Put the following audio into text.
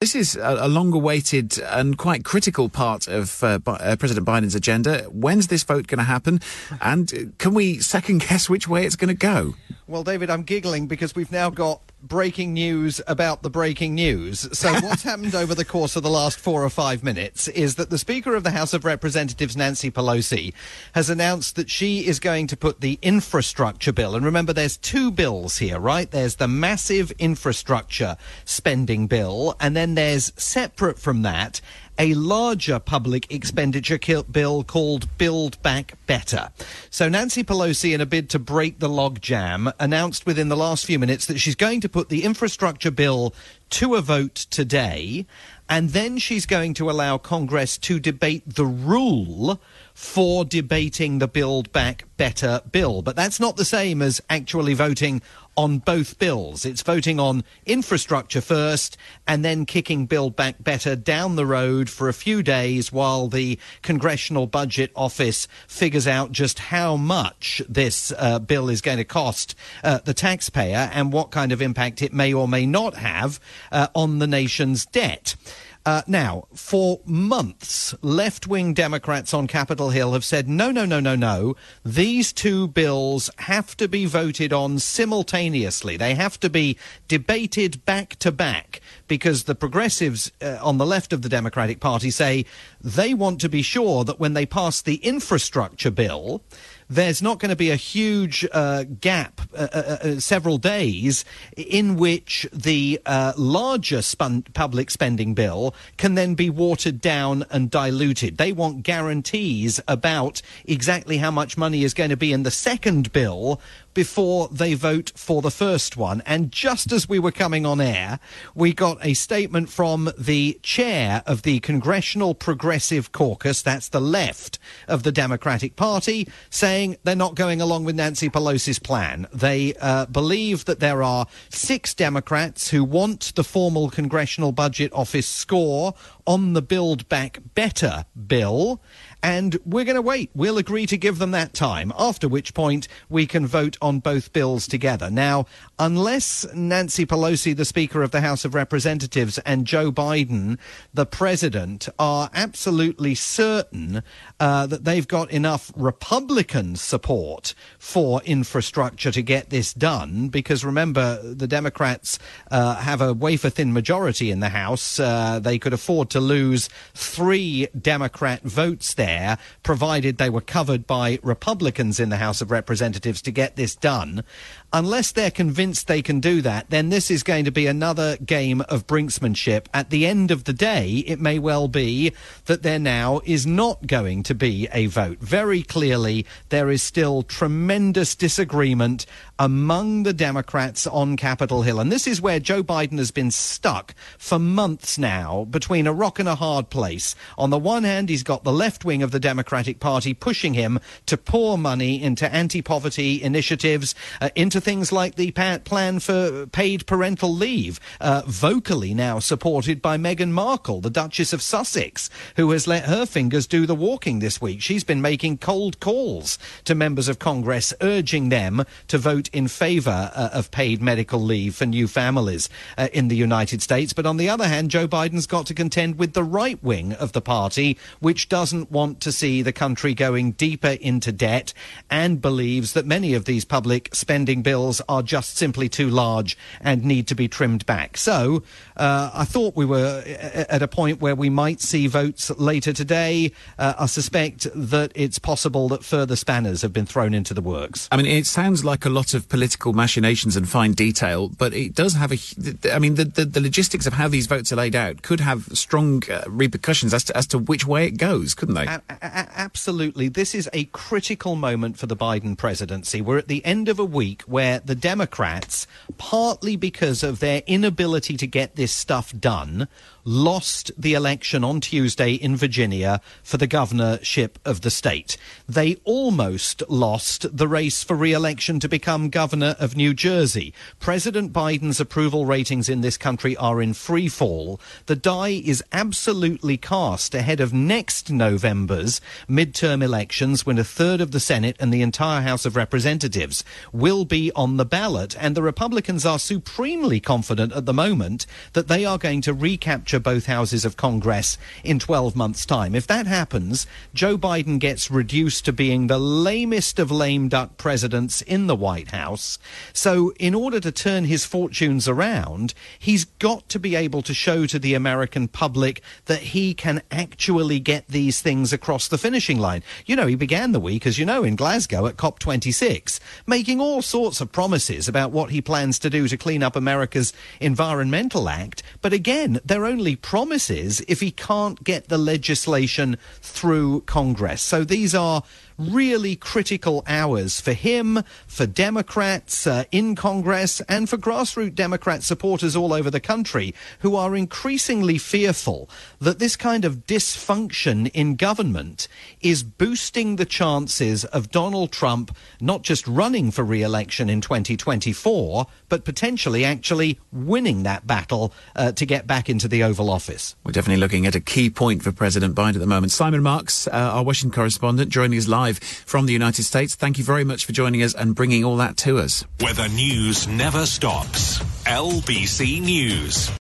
This is a, a long-awaited and quite critical part of uh, uh, President Biden's agenda. When's this vote going to happen? And uh, can we second guess which way it's going to go? Well, David, I'm giggling because we've now got breaking news about the breaking news. So, what's happened over the course of the last four or five minutes is that the Speaker of the House of Representatives, Nancy Pelosi, has announced that she is going to put the infrastructure bill, and remember, there's two bills here, right? There's the massive infrastructure spending bill, and then there's separate from that a larger public expenditure bill called Build Back Better. So Nancy Pelosi, in a bid to break the logjam, announced within the last few minutes that she's going to put the infrastructure bill to a vote today, and then she's going to allow Congress to debate the rule for debating the Build Back Better bill. But that's not the same as actually voting on both bills. It's voting on infrastructure first and then kicking Build Back Better down the road for a few days while the Congressional Budget Office figures out just how much this uh, bill is going to cost uh, the taxpayer and what kind of impact it may or may not have uh, on the nation's debt. Uh, now, for months, left wing Democrats on Capitol Hill have said no, no, no, no, no. These two bills have to be voted on simultaneously. They have to be debated back to back because the progressives uh, on the left of the Democratic Party say they want to be sure that when they pass the infrastructure bill, there's not going to be a huge uh, gap, uh, uh, uh, several days, in which the uh, larger spun- public spending bill can then be watered down and diluted. They want guarantees about exactly how much money is going to be in the second bill before they vote for the first one. And just as we were coming on air, we got a statement from the chair of the Congressional Progressive Caucus, that's the left of the Democratic Party, saying they're not going along with Nancy Pelosi's plan. They uh, believe that there are six Democrats who want the formal Congressional Budget Office score on the Build Back Better bill and we're going to wait. We'll agree to give them that time, after which point we can vote on both bills together. Now, unless Nancy Pelosi, the Speaker of the House of Representatives, and Joe Biden, the President, are absolutely certain uh, that they've got enough Republican support for infrastructure to get this done, because remember, the Democrats uh, have a wafer thin majority in the House. Uh, they could afford to lose three Democrat votes there there, provided they were covered by Republicans in the House of Representatives to get this done. Unless they're convinced they can do that, then this is going to be another game of brinksmanship. At the end of the day, it may well be that there now is not going to be a vote. Very clearly, there is still tremendous disagreement among the Democrats on Capitol Hill. And this is where Joe Biden has been stuck for months now between a rock and a hard place. On the one hand, he's got the left wing of the Democratic Party pushing him to pour money into anti poverty initiatives, uh, into things like the pa- plan for paid parental leave, uh, vocally now supported by Meghan Markle, the Duchess of Sussex, who has let her fingers do the walking this week. She's been making cold calls to members of Congress, urging them to vote in favour uh, of paid medical leave for new families uh, in the United States. But on the other hand, Joe Biden's got to contend with the right wing of the party, which doesn't want to see the country going deeper into debt and believes that many of these public spending bills are just simply too large and need to be trimmed back. So uh, I thought we were at a point where we might see votes later today. Uh, I suspect that it's possible that further spanners have been thrown into the works. I mean, it sounds like a lot of political machinations and fine detail, but it does have a. I mean, the, the, the logistics of how these votes are laid out could have strong uh, repercussions as to, as to which way it goes, couldn't they? A- absolutely. This is a critical moment for the Biden presidency. We're at the end of a week where the Democrats, partly because of their inability to get this stuff done, lost the election on Tuesday in Virginia for the governorship of the state. They almost lost the race for re election to become governor of New Jersey. President Biden's approval ratings in this country are in free fall. The die is absolutely cast ahead of next November's midterm elections, when a third of the Senate and the entire House of Representatives will be on the ballot. And the Republicans are supremely confident at the moment that they are going to recapture both houses of Congress in 12 months' time. If that happens, Joe Biden gets reduced to being the lamest of lame duck presidents in the White House. So, in order to turn his fortunes around, he's got to be able to show to the American public that he can actually get these things across the finishing line. You know, he began the week, as you know, in Glasgow at COP26, making all sorts of promises about what he plans to do to clean up America's Environmental Act. But again, they're only promises if he can't get the legislation through Congress. So these are really critical hours for him, for Democrats uh, in Congress, and for grassroots Democrat supporters all over the country who are increasingly fearful that this kind of dysfunction in government is boosting the chances of Donald Trump not just running for re election in 2024, but potentially actually winning that battle uh, to get back into the Oval Office. We're definitely looking at a key point for President Biden at the moment. Simon Marks, uh, our Washington correspondent, joining us live from the United States. Thank you very much for joining us and bringing all that to us. Where the news never stops. LBC News.